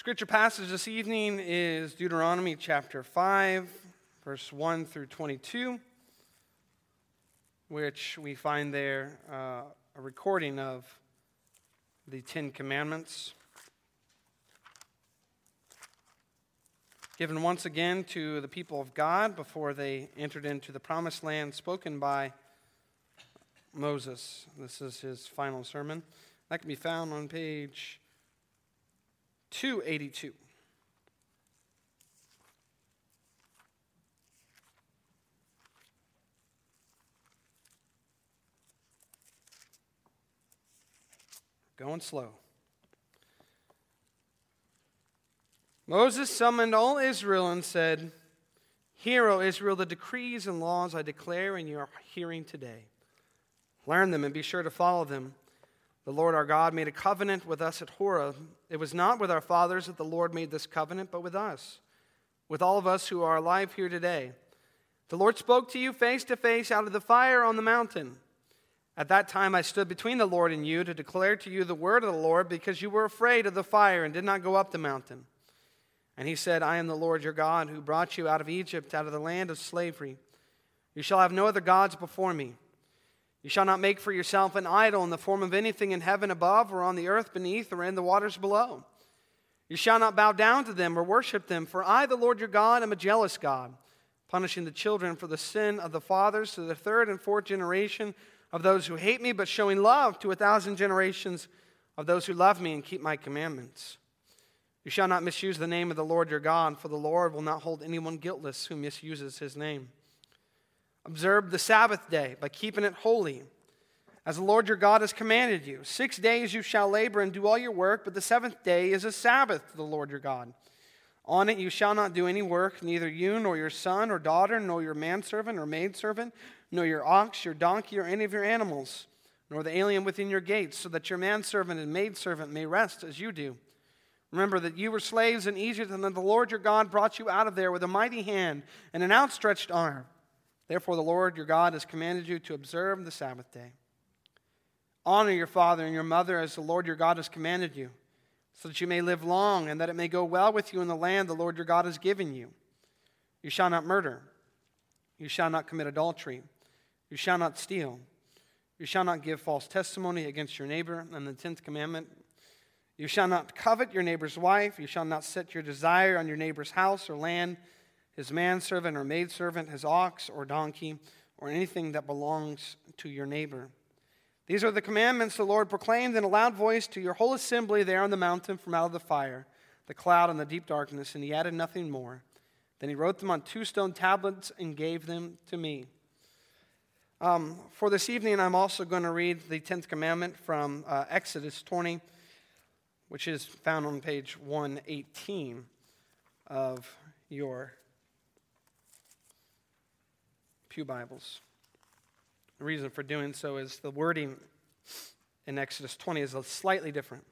Scripture passage this evening is Deuteronomy chapter 5, verse 1 through 22, which we find there uh, a recording of the Ten Commandments. Given once again to the people of God before they entered into the promised land, spoken by Moses. This is his final sermon. That can be found on page 282. Going slow. Moses summoned all Israel and said, Hear, O Israel, the decrees and laws I declare in your hearing today. Learn them and be sure to follow them. The Lord our God made a covenant with us at Horeb. It was not with our fathers that the Lord made this covenant, but with us, with all of us who are alive here today. The Lord spoke to you face to face out of the fire on the mountain. At that time I stood between the Lord and you to declare to you the word of the Lord because you were afraid of the fire and did not go up the mountain. And he said, I am the Lord your God who brought you out of Egypt, out of the land of slavery. You shall have no other gods before me. You shall not make for yourself an idol in the form of anything in heaven above, or on the earth beneath, or in the waters below. You shall not bow down to them or worship them, for I, the Lord your God, am a jealous God, punishing the children for the sin of the fathers to the third and fourth generation of those who hate me, but showing love to a thousand generations of those who love me and keep my commandments. You shall not misuse the name of the Lord your God, for the Lord will not hold anyone guiltless who misuses his name. Observe the Sabbath day by keeping it holy, as the Lord your God has commanded you. Six days you shall labor and do all your work, but the seventh day is a Sabbath to the Lord your God. On it you shall not do any work, neither you nor your son or daughter, nor your manservant or maidservant, nor your ox, your donkey, or any of your animals, nor the alien within your gates, so that your manservant and maidservant may rest as you do. Remember that you were slaves in Egypt, and that the Lord your God brought you out of there with a mighty hand and an outstretched arm. Therefore, the Lord your God has commanded you to observe the Sabbath day. Honor your father and your mother as the Lord your God has commanded you, so that you may live long and that it may go well with you in the land the Lord your God has given you. You shall not murder. You shall not commit adultery. You shall not steal. You shall not give false testimony against your neighbor. And the tenth commandment you shall not covet your neighbor's wife. You shall not set your desire on your neighbor's house or land his manservant or maidservant, his ox or donkey, or anything that belongs to your neighbor. These are the commandments the Lord proclaimed in a loud voice to your whole assembly there on the mountain from out of the fire, the cloud, and the deep darkness, and he added nothing more. Then he wrote them on two stone tablets and gave them to me. Um, for this evening, I'm also going to read the 10th commandment from uh, Exodus 20, which is found on page 118 of your Pew Bibles. The reason for doing so is the wording in Exodus 20 is slightly different.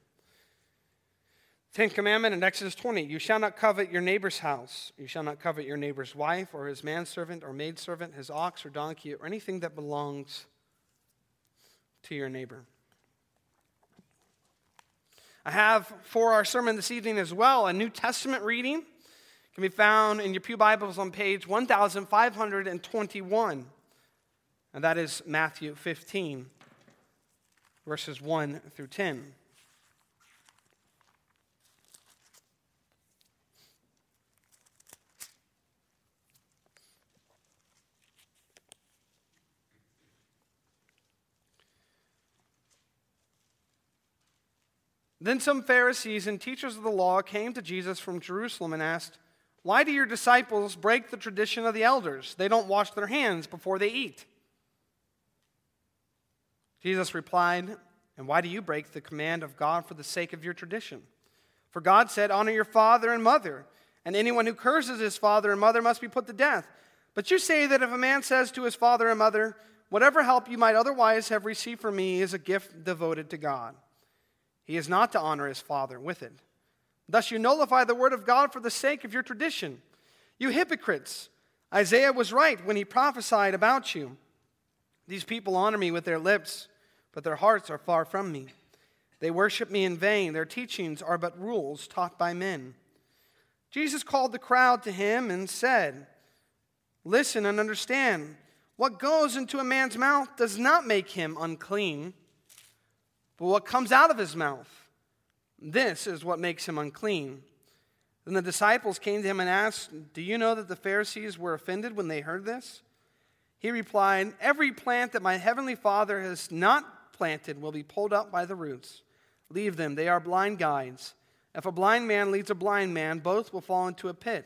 Tenth commandment in Exodus 20 You shall not covet your neighbor's house. You shall not covet your neighbor's wife or his manservant or maidservant, his ox or donkey, or anything that belongs to your neighbor. I have for our sermon this evening as well a New Testament reading can be found in your Pew Bibles on page 1521. And that is Matthew 15, verses 1 through 10. Then some Pharisees and teachers of the law came to Jesus from Jerusalem and asked, why do your disciples break the tradition of the elders? They don't wash their hands before they eat. Jesus replied, And why do you break the command of God for the sake of your tradition? For God said, Honor your father and mother, and anyone who curses his father and mother must be put to death. But you say that if a man says to his father and mother, Whatever help you might otherwise have received from me is a gift devoted to God, he is not to honor his father with it. Thus you nullify the word of God for the sake of your tradition. You hypocrites! Isaiah was right when he prophesied about you. These people honor me with their lips, but their hearts are far from me. They worship me in vain. Their teachings are but rules taught by men. Jesus called the crowd to him and said, Listen and understand. What goes into a man's mouth does not make him unclean, but what comes out of his mouth, this is what makes him unclean. Then the disciples came to him and asked, Do you know that the Pharisees were offended when they heard this? He replied, Every plant that my heavenly Father has not planted will be pulled up by the roots. Leave them, they are blind guides. If a blind man leads a blind man, both will fall into a pit.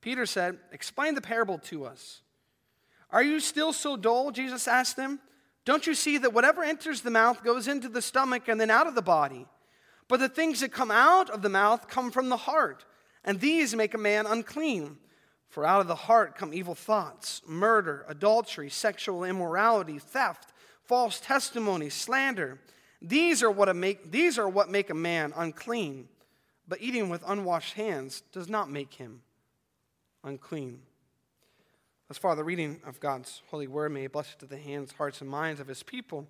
Peter said, Explain the parable to us. Are you still so dull? Jesus asked them. Don't you see that whatever enters the mouth goes into the stomach and then out of the body? But the things that come out of the mouth come from the heart, and these make a man unclean. For out of the heart come evil thoughts, murder, adultery, sexual immorality, theft, false testimony, slander. These are what make, these are what make a man unclean. But eating with unwashed hands does not make him unclean. As far the reading of God's holy word, may it bless it to the hands, hearts, and minds of his people.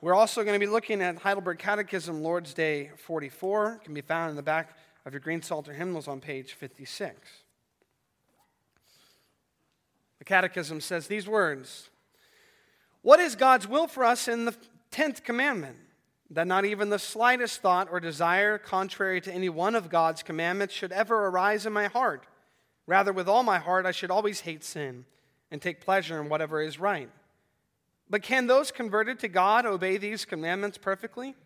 We're also going to be looking at Heidelberg Catechism, Lord's Day 44. It can be found in the back of your Green Psalter hymnals on page 56. The Catechism says these words What is God's will for us in the 10th commandment? That not even the slightest thought or desire contrary to any one of God's commandments should ever arise in my heart Rather, with all my heart, I should always hate sin and take pleasure in whatever is right. But can those converted to God obey these commandments perfectly?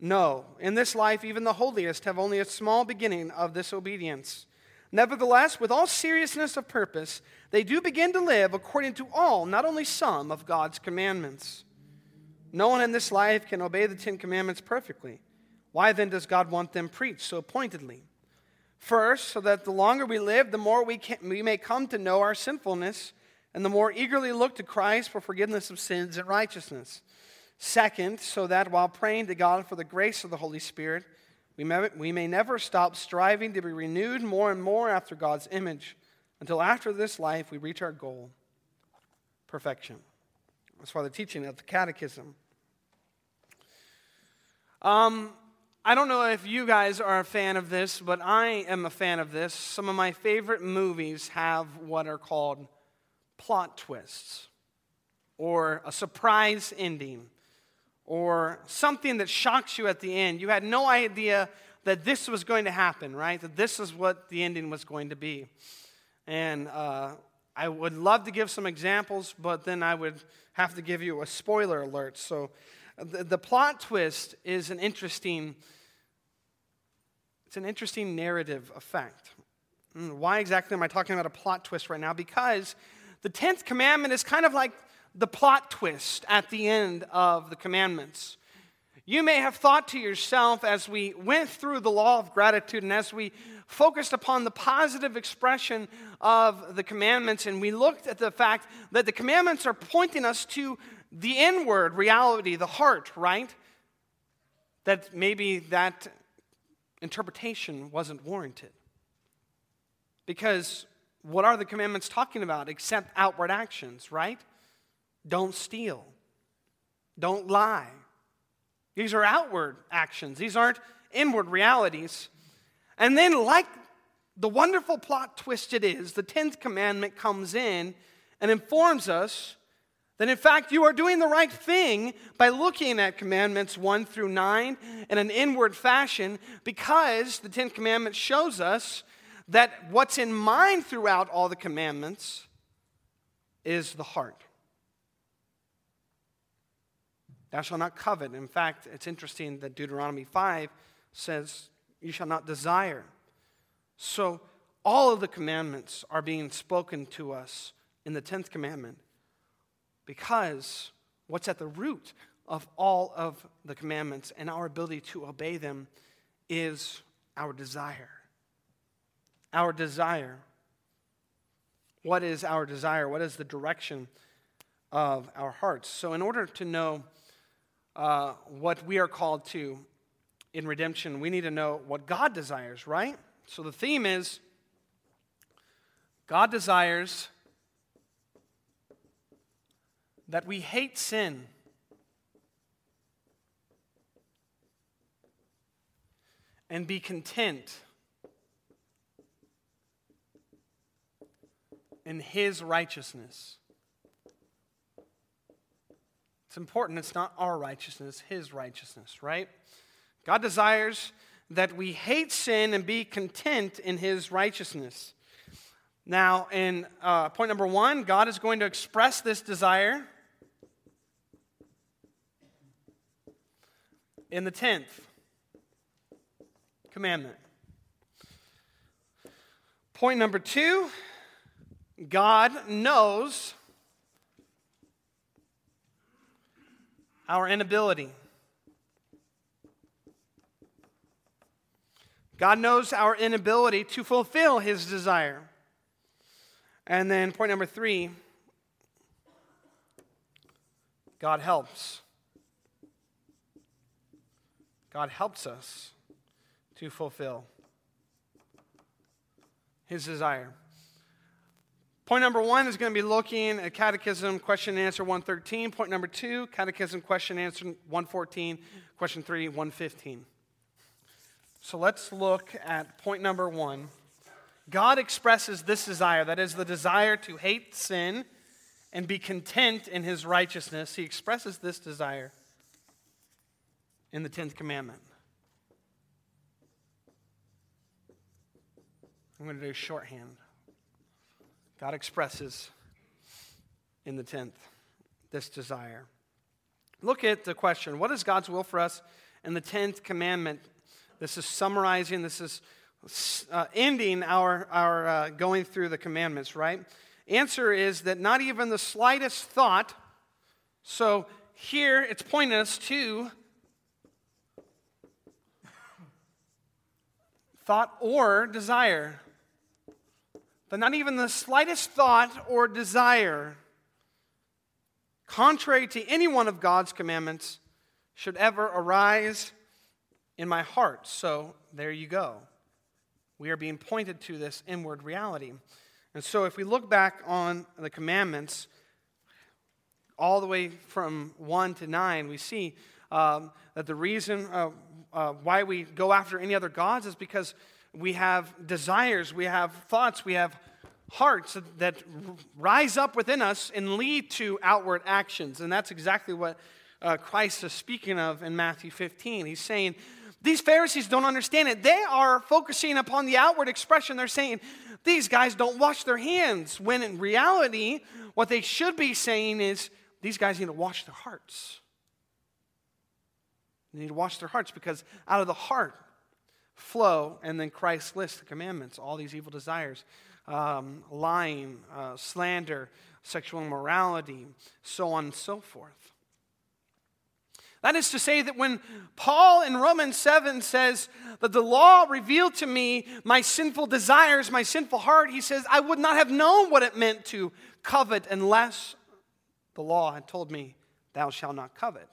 No. In this life, even the holiest have only a small beginning of this obedience. Nevertheless, with all seriousness of purpose, they do begin to live according to all, not only some, of God's commandments. No one in this life can obey the Ten Commandments perfectly. Why then does God want them preached so pointedly? First, so that the longer we live, the more we, can, we may come to know our sinfulness and the more eagerly look to Christ for forgiveness of sins and righteousness. Second, so that while praying to God for the grace of the Holy Spirit, we may, we may never stop striving to be renewed more and more after God's image until after this life we reach our goal perfection. As for the teaching of the Catechism. Um, I don't know if you guys are a fan of this, but I am a fan of this. Some of my favorite movies have what are called plot twists, or a surprise ending, or something that shocks you at the end. You had no idea that this was going to happen, right? That this is what the ending was going to be. And uh, I would love to give some examples, but then I would have to give you a spoiler alert. So the, the plot twist is an interesting it's an interesting narrative effect. Hmm, why exactly am I talking about a plot twist right now? Because the 10th commandment is kind of like the plot twist at the end of the commandments. You may have thought to yourself as we went through the law of gratitude and as we focused upon the positive expression of the commandments and we looked at the fact that the commandments are pointing us to the inward reality, the heart, right? That maybe that interpretation wasn't warranted. Because what are the commandments talking about except outward actions, right? Don't steal. Don't lie. These are outward actions, these aren't inward realities. And then, like the wonderful plot twist it is, the 10th commandment comes in and informs us that in fact you are doing the right thing by looking at commandments 1 through 9 in an inward fashion because the 10th commandment shows us that what's in mind throughout all the commandments is the heart. Thou shalt not covet. In fact, it's interesting that Deuteronomy 5 says, You shall not desire. So, all of the commandments are being spoken to us in the 10th commandment because what's at the root of all of the commandments and our ability to obey them is our desire. Our desire. What is our desire? What is the direction of our hearts? So, in order to know uh, what we are called to in redemption, we need to know what God desires, right? So, the theme is God desires that we hate sin. and be content in his righteousness. It's important, it's not our righteousness, his righteousness, right? God desires that we hate sin and be content in his righteousness. Now, in uh, point number one, God is going to express this desire in the 10th commandment. Point number two God knows our inability. God knows our inability to fulfill his desire. And then point number three God helps. God helps us to fulfill his desire. Point number one is going to be looking at Catechism question and answer 113. Point number two, Catechism question and answer 114. Question three, 115. So let's look at point number one. God expresses this desire, that is, the desire to hate sin and be content in his righteousness. He expresses this desire in the 10th commandment. I'm going to do shorthand. God expresses in the 10th this desire. Look at the question what is God's will for us in the 10th commandment? This is summarizing, this is uh, ending our, our uh, going through the commandments, right? Answer is that not even the slightest thought. So here it's pointing us to thought or desire but not even the slightest thought or desire, contrary to any one of God's commandments, should ever arise in my heart. So there you go. We are being pointed to this inward reality. And so if we look back on the commandments, all the way from 1 to 9, we see um, that the reason uh, uh, why we go after any other gods is because we have desires, we have thoughts, we have hearts that rise up within us and lead to outward actions. And that's exactly what uh, Christ is speaking of in Matthew 15. He's saying, These Pharisees don't understand it. They are focusing upon the outward expression. They're saying, These guys don't wash their hands. When in reality, what they should be saying is, These guys need to wash their hearts. They need to wash their hearts because out of the heart flow, and then Christ lists the commandments, all these evil desires um, lying, uh, slander, sexual immorality, so on and so forth. That is to say, that when Paul in Romans 7 says that the law revealed to me my sinful desires, my sinful heart, he says, I would not have known what it meant to covet unless the law had told me, Thou shalt not covet.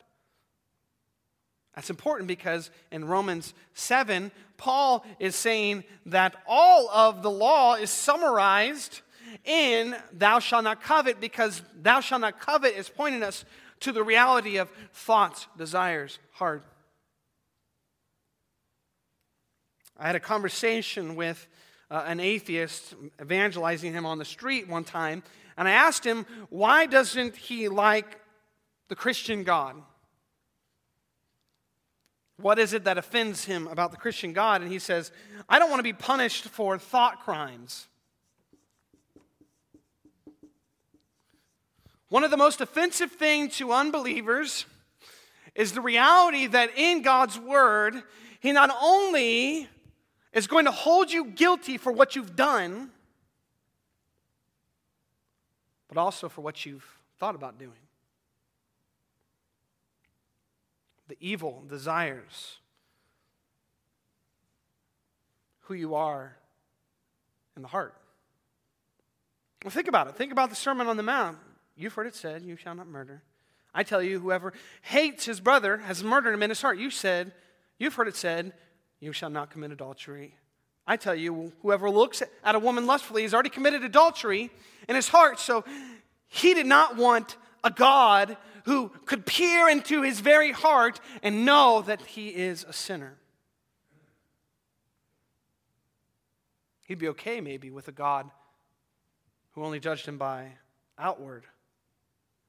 That's important because in Romans 7, Paul is saying that all of the law is summarized in thou shalt not covet because thou shalt not covet is pointing us to the reality of thoughts, desires, heart. I had a conversation with uh, an atheist, evangelizing him on the street one time, and I asked him, why doesn't he like the Christian God? What is it that offends him about the Christian God? And he says, I don't want to be punished for thought crimes. One of the most offensive things to unbelievers is the reality that in God's word, he not only is going to hold you guilty for what you've done, but also for what you've thought about doing. The evil desires, who you are in the heart. Well, think about it. Think about the Sermon on the Mount. You've heard it said, You shall not murder. I tell you, whoever hates his brother has murdered him in his heart. You said, You've heard it said, You shall not commit adultery. I tell you, whoever looks at a woman lustfully has already committed adultery in his heart. So he did not want a God who could peer into his very heart and know that he is a sinner. He'd be okay, maybe, with a God who only judged him by outward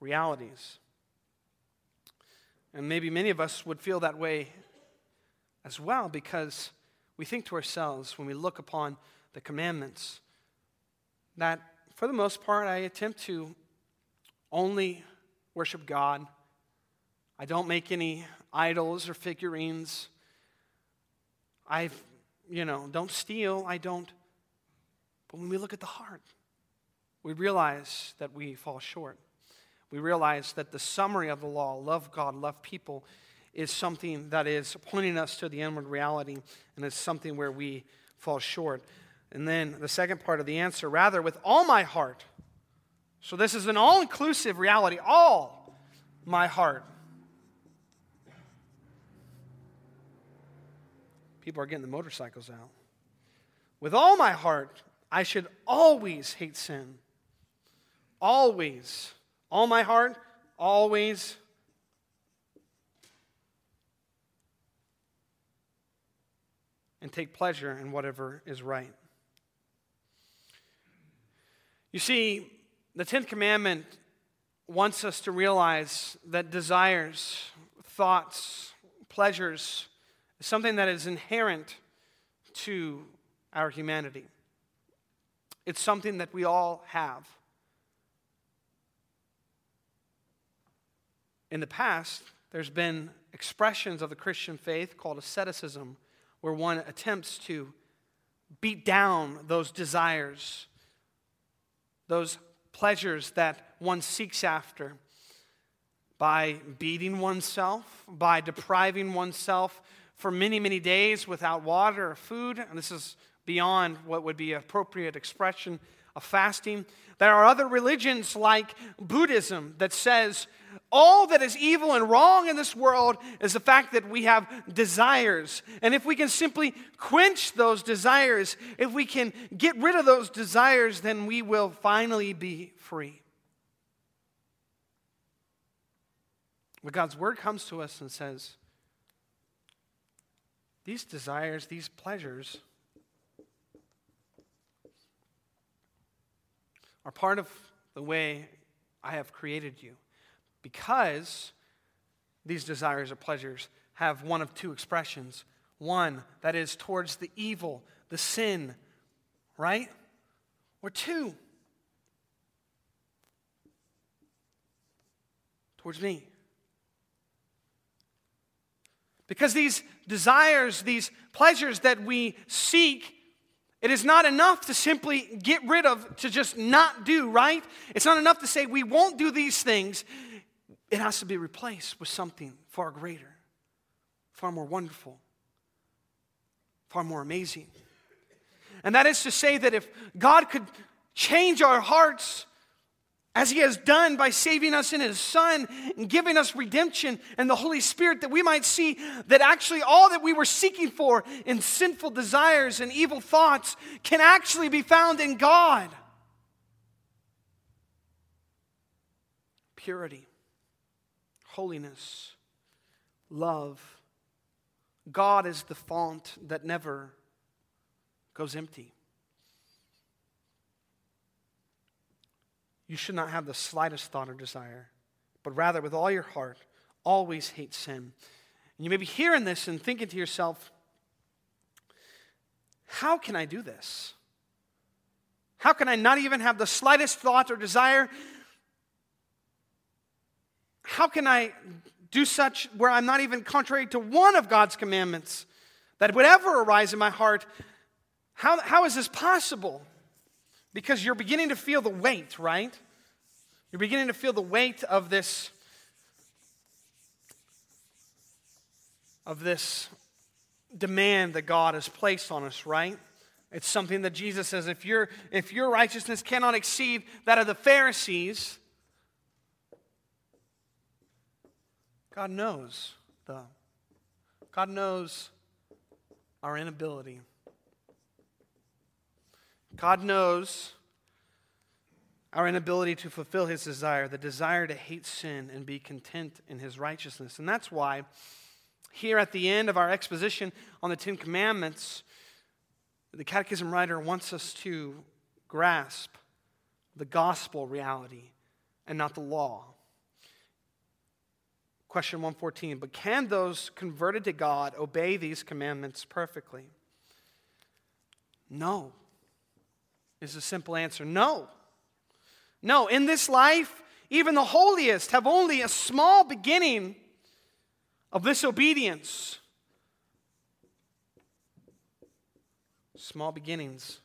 realities. And maybe many of us would feel that way as well because we think to ourselves when we look upon the commandments that for the most part I attempt to only worship God. I don't make any idols or figurines. I, you know, don't steal. I don't. But when we look at the heart, we realize that we fall short. We realize that the summary of the law, love God, love people, is something that is pointing us to the inward reality, and it's something where we fall short. And then the second part of the answer, rather, with all my heart. So this is an all inclusive reality, all my heart. People are getting the motorcycles out. With all my heart, I should always hate sin. Always. All my heart, always. And take pleasure in whatever is right. You see, the Tenth Commandment wants us to realize that desires, thoughts, pleasures is something that is inherent to our humanity. It's something that we all have. In the past, there's been expressions of the Christian faith called asceticism, where one attempts to beat down those desires those pleasures that one seeks after by beating oneself, by depriving oneself for many, many days without water or food. And this is beyond what would be appropriate expression of fasting. There are other religions like Buddhism that says all that is evil and wrong in this world is the fact that we have desires. And if we can simply quench those desires, if we can get rid of those desires, then we will finally be free. But God's word comes to us and says, these desires, these pleasures, are part of the way I have created you because these desires or pleasures have one of two expressions. One, that is towards the evil, the sin, right? Or two, towards me. Because these desires, these pleasures that we seek, it is not enough to simply get rid of, to just not do, right? It's not enough to say we won't do these things. It has to be replaced with something far greater, far more wonderful, far more amazing. And that is to say that if God could change our hearts as He has done by saving us in His Son and giving us redemption and the Holy Spirit, that we might see that actually all that we were seeking for in sinful desires and evil thoughts can actually be found in God. Purity holiness, love. God is the font that never goes empty. You should not have the slightest thought or desire, but rather with all your heart, always hate sin. And you may be hearing this and thinking to yourself, how can I do this? How can I not even have the slightest thought or desire how can I do such where I'm not even contrary to one of God's commandments that would ever arise in my heart? How, how is this possible? Because you're beginning to feel the weight, right? You're beginning to feel the weight of this of this demand that God has placed on us, right? It's something that Jesus says if your if your righteousness cannot exceed that of the Pharisees, God knows, though. God knows our inability. God knows our inability to fulfill his desire, the desire to hate sin and be content in his righteousness. And that's why, here at the end of our exposition on the Ten Commandments, the Catechism writer wants us to grasp the gospel reality and not the law. Question 114 But can those converted to God obey these commandments perfectly? No, is a simple answer. No. No, in this life, even the holiest have only a small beginning of this obedience. Small beginnings.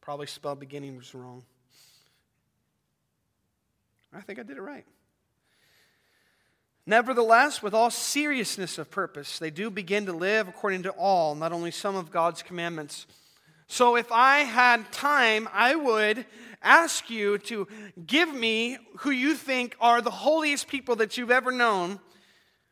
Probably spelled beginnings wrong. I think I did it right. Nevertheless, with all seriousness of purpose, they do begin to live according to all, not only some of God's commandments. So, if I had time, I would ask you to give me who you think are the holiest people that you've ever known.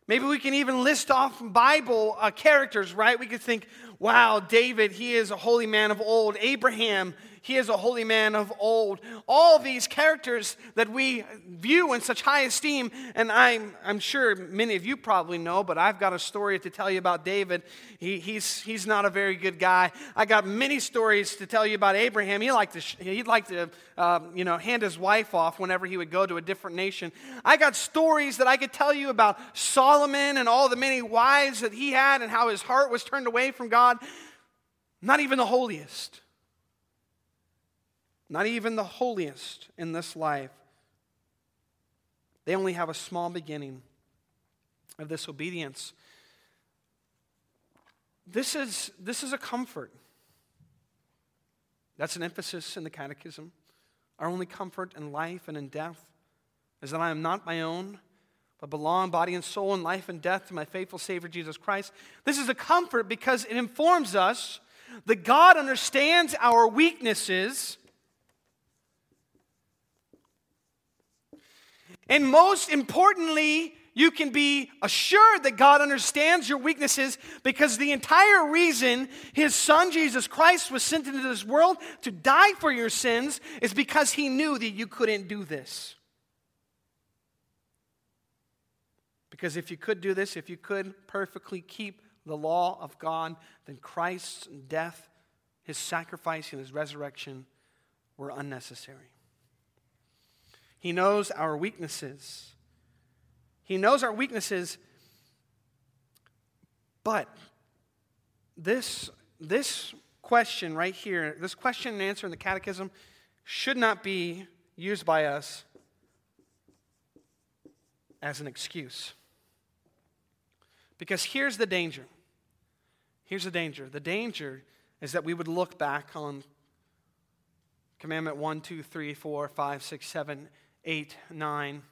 Maybe we can even list off Bible uh, characters, right? We could think, wow, David, he is a holy man of old. Abraham, he is a holy man of old. All these characters that we view in such high esteem, and I'm, I'm sure many of you probably know, but I've got a story to tell you about David. He, he's, he's not a very good guy. I got many stories to tell you about Abraham. He liked to, he'd like to uh, you know, hand his wife off whenever he would go to a different nation. I got stories that I could tell you about Solomon and all the many wives that he had and how his heart was turned away from God. Not even the holiest not even the holiest in this life, they only have a small beginning of this obedience. This is, this is a comfort. That's an emphasis in the Catechism. Our only comfort in life and in death is that I am not my own, but belong body and soul in life and death to my faithful Savior Jesus Christ. This is a comfort because it informs us that God understands our weaknesses And most importantly, you can be assured that God understands your weaknesses because the entire reason his son Jesus Christ was sent into this world to die for your sins is because he knew that you couldn't do this. Because if you could do this, if you could perfectly keep the law of God, then Christ's death, his sacrifice, and his resurrection were unnecessary. He knows our weaknesses. He knows our weaknesses, but this, this question right here, this question and answer in the catechism, should not be used by us as an excuse. Because here's the danger. Here's the danger. The danger is that we would look back on commandment 1, 2, 3, 4, 5, 6, 7, 8, 9,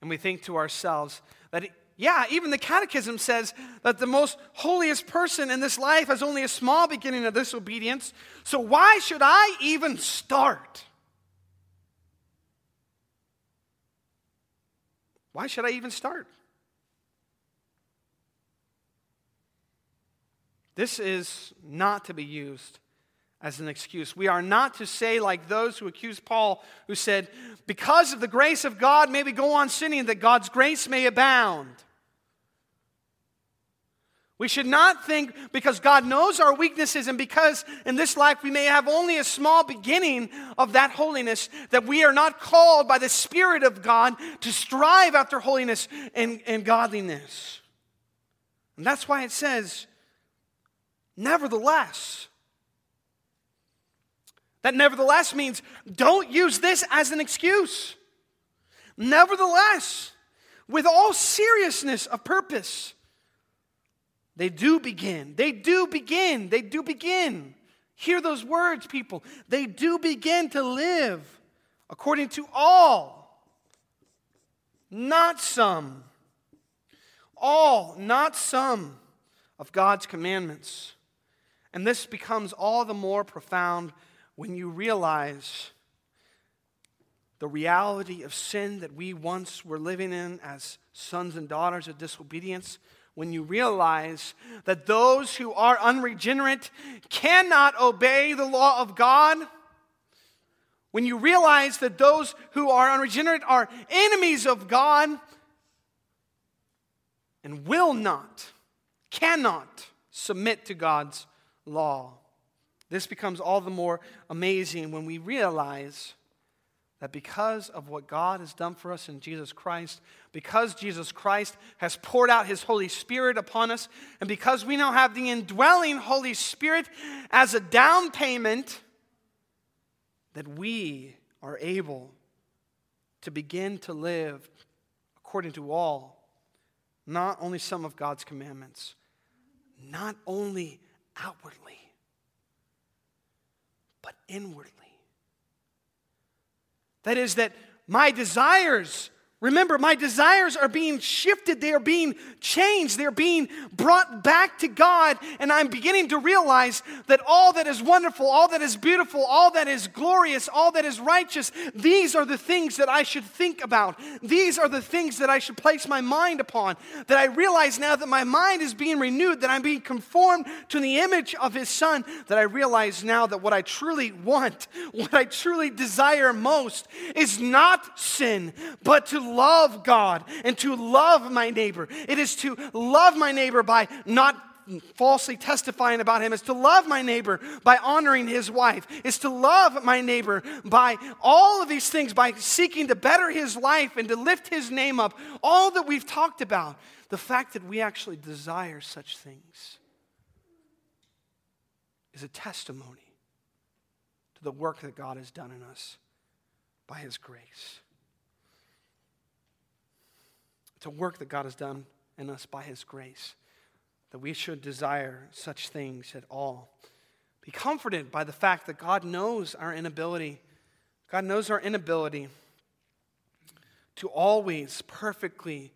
and we think to ourselves that, yeah, even the Catechism says that the most holiest person in this life has only a small beginning of this obedience, so why should I even start? Why should I even start? This is not to be used as an excuse. We are not to say, like those who accused Paul, who said, Because of the grace of God, may we go on sinning that God's grace may abound. We should not think because God knows our weaknesses and because in this life we may have only a small beginning of that holiness, that we are not called by the Spirit of God to strive after holiness and, and godliness. And that's why it says, nevertheless, that nevertheless means don't use this as an excuse. Nevertheless, with all seriousness of purpose, they do begin. They do begin. They do begin. Hear those words, people. They do begin to live according to all, not some. All, not some, of God's commandments. And this becomes all the more profound when you realize the reality of sin that we once were living in as sons and daughters of disobedience, when you realize that those who are unregenerate cannot obey the law of God, when you realize that those who are unregenerate are enemies of God and will not, cannot submit to God's law. This becomes all the more amazing when we realize that because of what God has done for us in Jesus Christ, because Jesus Christ has poured out his Holy Spirit upon us, and because we now have the indwelling Holy Spirit as a down payment, that we are able to begin to live according to all, not only some of God's commandments, not only outwardly, inwardly. That is, that my desires Remember, my desires are being shifted. They are being changed. They're being brought back to God. And I'm beginning to realize that all that is wonderful, all that is beautiful, all that is glorious, all that is righteous, these are the things that I should think about. These are the things that I should place my mind upon. That I realize now that my mind is being renewed, that I'm being conformed to the image of His Son, that I realize now that what I truly want, what I truly desire most, is not sin, but to love God and to love my neighbor. It is to love my neighbor by not falsely testifying about him. It's to love my neighbor by honoring his wife. It's to love my neighbor by all of these things, by seeking to better his life and to lift his name up. All that we've talked about, the fact that we actually desire such things is a testimony to the work that God has done in us by his grace. A work that God has done in us by His grace, that we should desire such things at all. Be comforted by the fact that God knows our inability. God knows our inability to always perfectly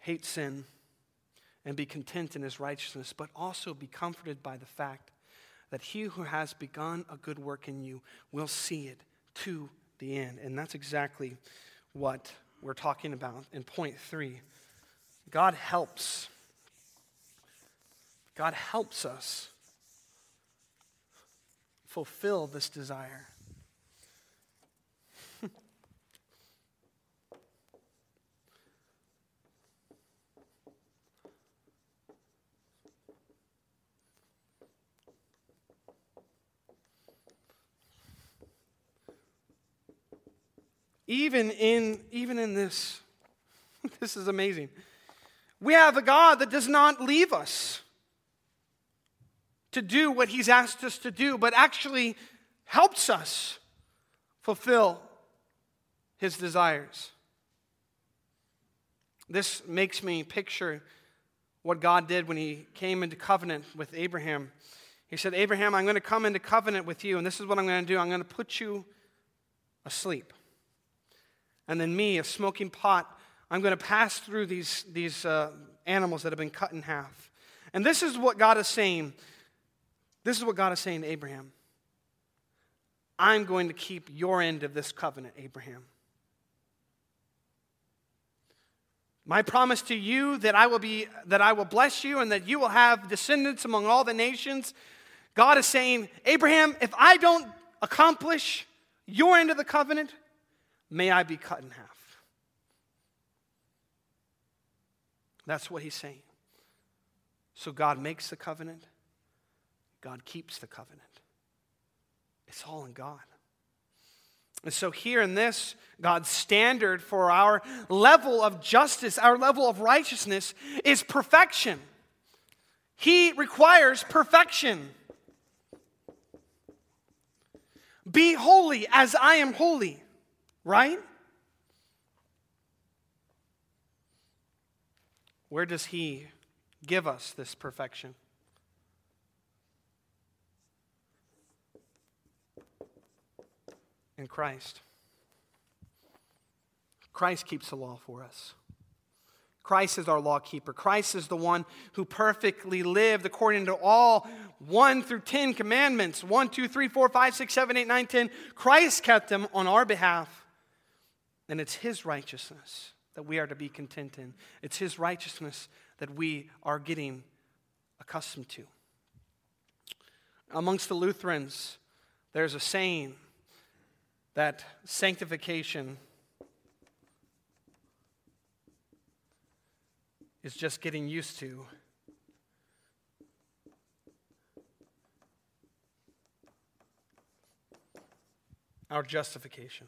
hate sin and be content in his righteousness, but also be comforted by the fact that he who has begun a good work in you will see it to the end. And that's exactly what we're talking about in point three. God helps. God helps us fulfill this desire. Even in, even in this, this is amazing. We have a God that does not leave us to do what He's asked us to do, but actually helps us fulfill His desires. This makes me picture what God did when He came into covenant with Abraham. He said, Abraham, I'm going to come into covenant with you, and this is what I'm going to do I'm going to put you asleep and then me, a smoking pot, I'm going to pass through these, these uh, animals that have been cut in half. And this is what God is saying. This is what God is saying to Abraham. I'm going to keep your end of this covenant, Abraham. My promise to you that I will be that I will bless you and that you will have descendants among all the nations. God is saying, Abraham, if I don't accomplish your end of the covenant, May I be cut in half. That's what he's saying. So God makes the covenant, God keeps the covenant. It's all in God. And so, here in this, God's standard for our level of justice, our level of righteousness, is perfection. He requires perfection. Be holy as I am holy. Right? Where does He give us this perfection? In Christ. Christ keeps the law for us. Christ is our law keeper. Christ is the one who perfectly lived according to all 1 through 10 commandments 1, 2, 3, 4, 5, 6, 7, 8, 9, 10. Christ kept them on our behalf. And it's His righteousness that we are to be content in, it's His righteousness that we are getting accustomed to. Amongst the Lutherans, there's a saying that sanctification is just getting used to our justification.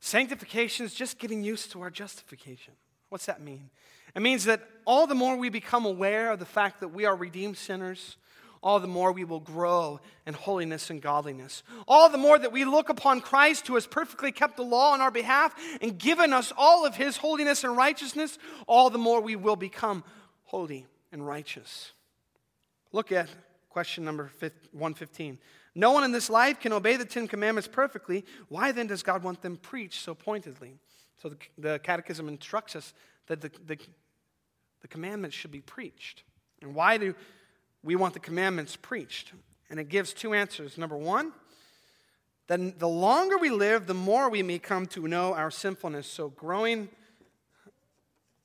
Sanctification is just getting used to our justification. What's that mean? It means that all the more we become aware of the fact that we are redeemed sinners, all the more we will grow in holiness and godliness. All the more that we look upon Christ, who has perfectly kept the law on our behalf and given us all of his holiness and righteousness, all the more we will become holy and righteous. Look at question number 115. No one in this life can obey the Ten Commandments perfectly. Why then does God want them preached so pointedly? So the, the Catechism instructs us that the, the, the commandments should be preached. And why do we want the commandments preached? And it gives two answers. Number one, that the longer we live, the more we may come to know our sinfulness. So growing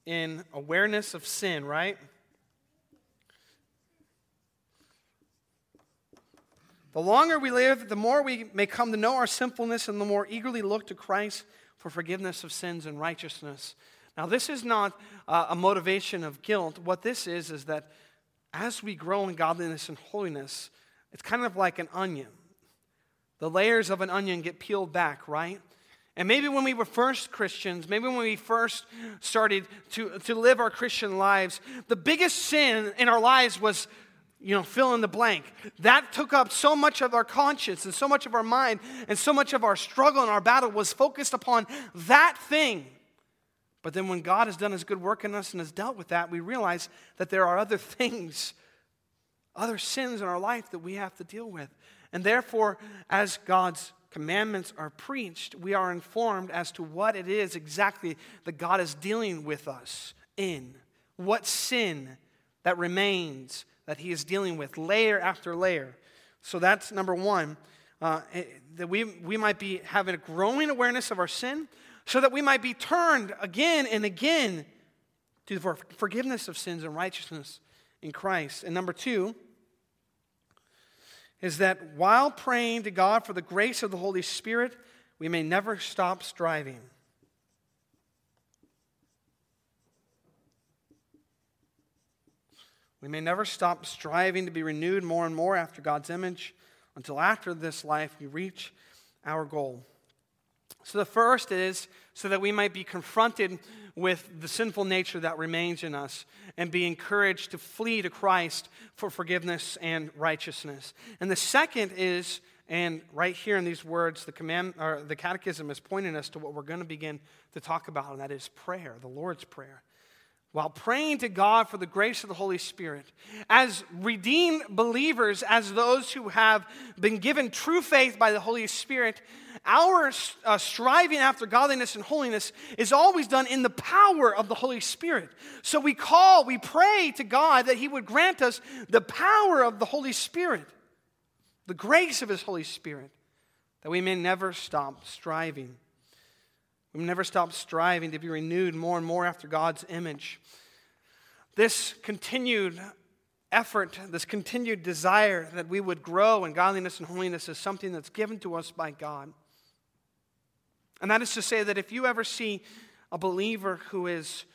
in awareness of sin, right? The longer we live, the more we may come to know our sinfulness and the more eagerly look to Christ for forgiveness of sins and righteousness. Now, this is not uh, a motivation of guilt. What this is, is that as we grow in godliness and holiness, it's kind of like an onion. The layers of an onion get peeled back, right? And maybe when we were first Christians, maybe when we first started to, to live our Christian lives, the biggest sin in our lives was you know, fill in the blank. That took up so much of our conscience and so much of our mind, and so much of our struggle and our battle was focused upon that thing. But then when God has done his good work in us and has dealt with that, we realize that there are other things, other sins in our life that we have to deal with. And therefore, as God's commandments are preached, we are informed as to what it is exactly that God is dealing with us in. What sin that remains that he is dealing with, layer after layer. So that's number one, uh, eh, that we, we might be having a growing awareness of our sin, so that we might be turned again and again to the forgiveness of sins and righteousness in Christ. And number two, is that while praying to God for the grace of the Holy Spirit, we may never stop striving. We may never stop striving to be renewed more and more after God's image until after this life we reach our goal. So, the first is so that we might be confronted with the sinful nature that remains in us and be encouraged to flee to Christ for forgiveness and righteousness. And the second is, and right here in these words, the, command, or the catechism is pointing us to what we're going to begin to talk about, and that is prayer, the Lord's Prayer while praying to God for the grace of the Holy Spirit, as redeemed believers, as those who have been given true faith by the Holy Spirit, our uh, striving after godliness and holiness is always done in the power of the Holy Spirit. So we call, we pray to God that He would grant us the power of the Holy Spirit, the grace of His Holy Spirit, that we may never stop striving. We never stop striving to be renewed more and more after God's image. This continued effort, this continued desire that we would grow in godliness and holiness is something that's given to us by God. And that is to say that if you ever see a believer who is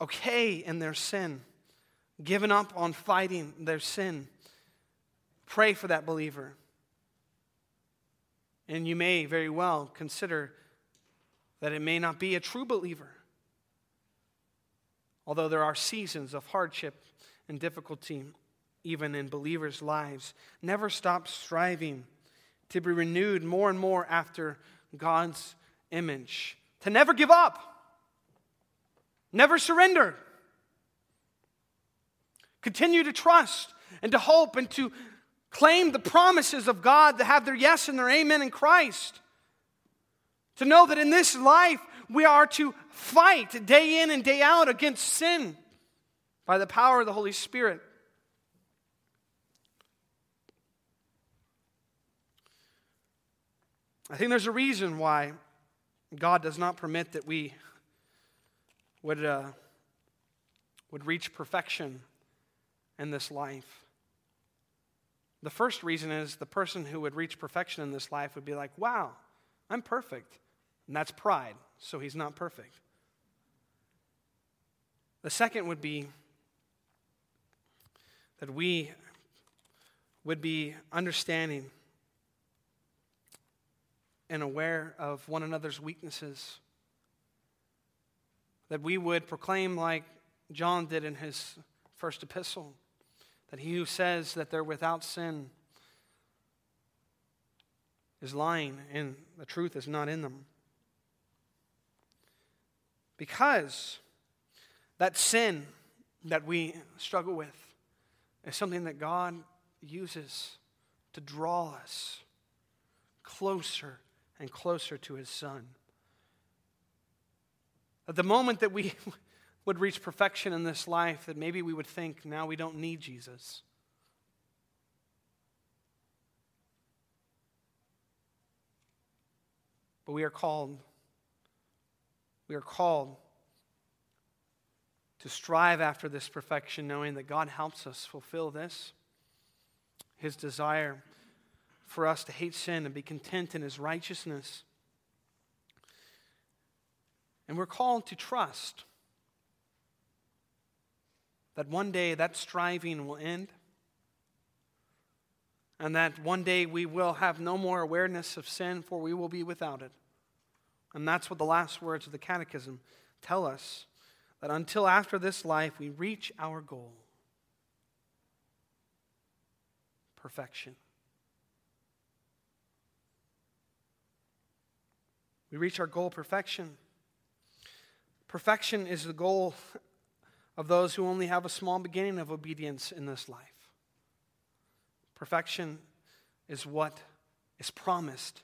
okay in their sin, given up on fighting their sin, pray for that believer. And you may very well consider that it may not be a true believer. Although there are seasons of hardship and difficulty, even in believers' lives, never stop striving to be renewed more and more after God's image, to never give up, never surrender. Continue to trust and to hope and to claim the promises of God that have their yes and their amen in Christ. To know that in this life we are to fight day in and day out against sin by the power of the Holy Spirit. I think there's a reason why God does not permit that we would, uh, would reach perfection in this life. The first reason is the person who would reach perfection in this life would be like, wow, I'm perfect. And that's pride, so he's not perfect. The second would be that we would be understanding and aware of one another's weaknesses. That we would proclaim, like John did in his first epistle, that he who says that they're without sin is lying and the truth is not in them. Because that sin that we struggle with is something that God uses to draw us closer and closer to his son. At the moment that we would reach perfection in this life, that maybe we would think now we don't need Jesus. But we are called, we are called to strive after this perfection, knowing that God helps us fulfill this, His desire for us to hate sin and be content in his righteousness. And we're called to trust that one day that striving will end and that one day we will have no more awareness of sin, for we will be without it. And that's what the last words of the Catechism tell us that until after this life we reach our goal perfection. We reach our goal, perfection. Perfection is the goal of those who only have a small beginning of obedience in this life. Perfection is what is promised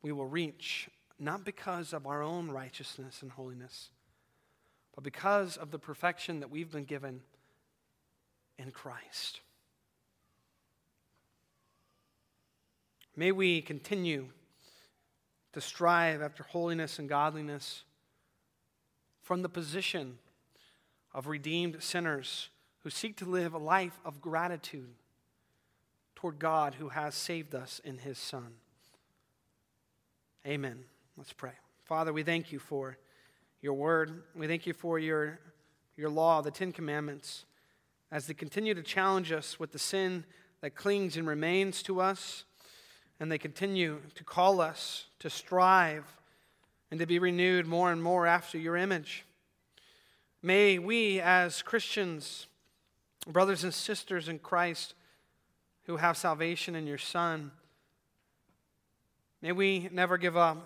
we will reach, not because of our own righteousness and holiness, but because of the perfection that we've been given in Christ. May we continue to strive after holiness and godliness from the position of redeemed sinners who seek to live a life of gratitude toward God who has saved us in his Son. Amen. Let's pray. Father, we thank you for your word. We thank you for your, your law, the Ten Commandments, as they continue to challenge us with the sin that clings and remains to us and they continue to call us to strive and to be renewed more and more after your image. May we, as Christians, brothers and sisters in Christ who have salvation in your Son, may we never give up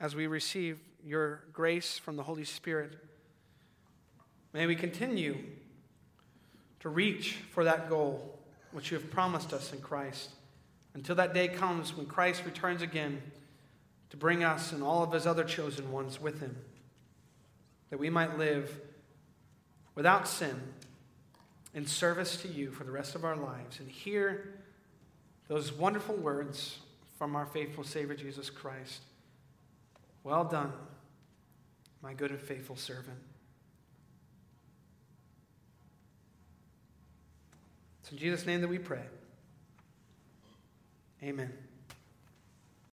as we receive your grace from the Holy Spirit. May we continue to reach for that goal which you have promised us in Christ until that day comes when Christ returns again to bring us and all of his other chosen ones with him, that we might live without sin in service to you for the rest of our lives and hear those wonderful words from our faithful Savior Jesus Christ. Well done, my good and faithful servant. It's in Jesus' name that we pray. Amen.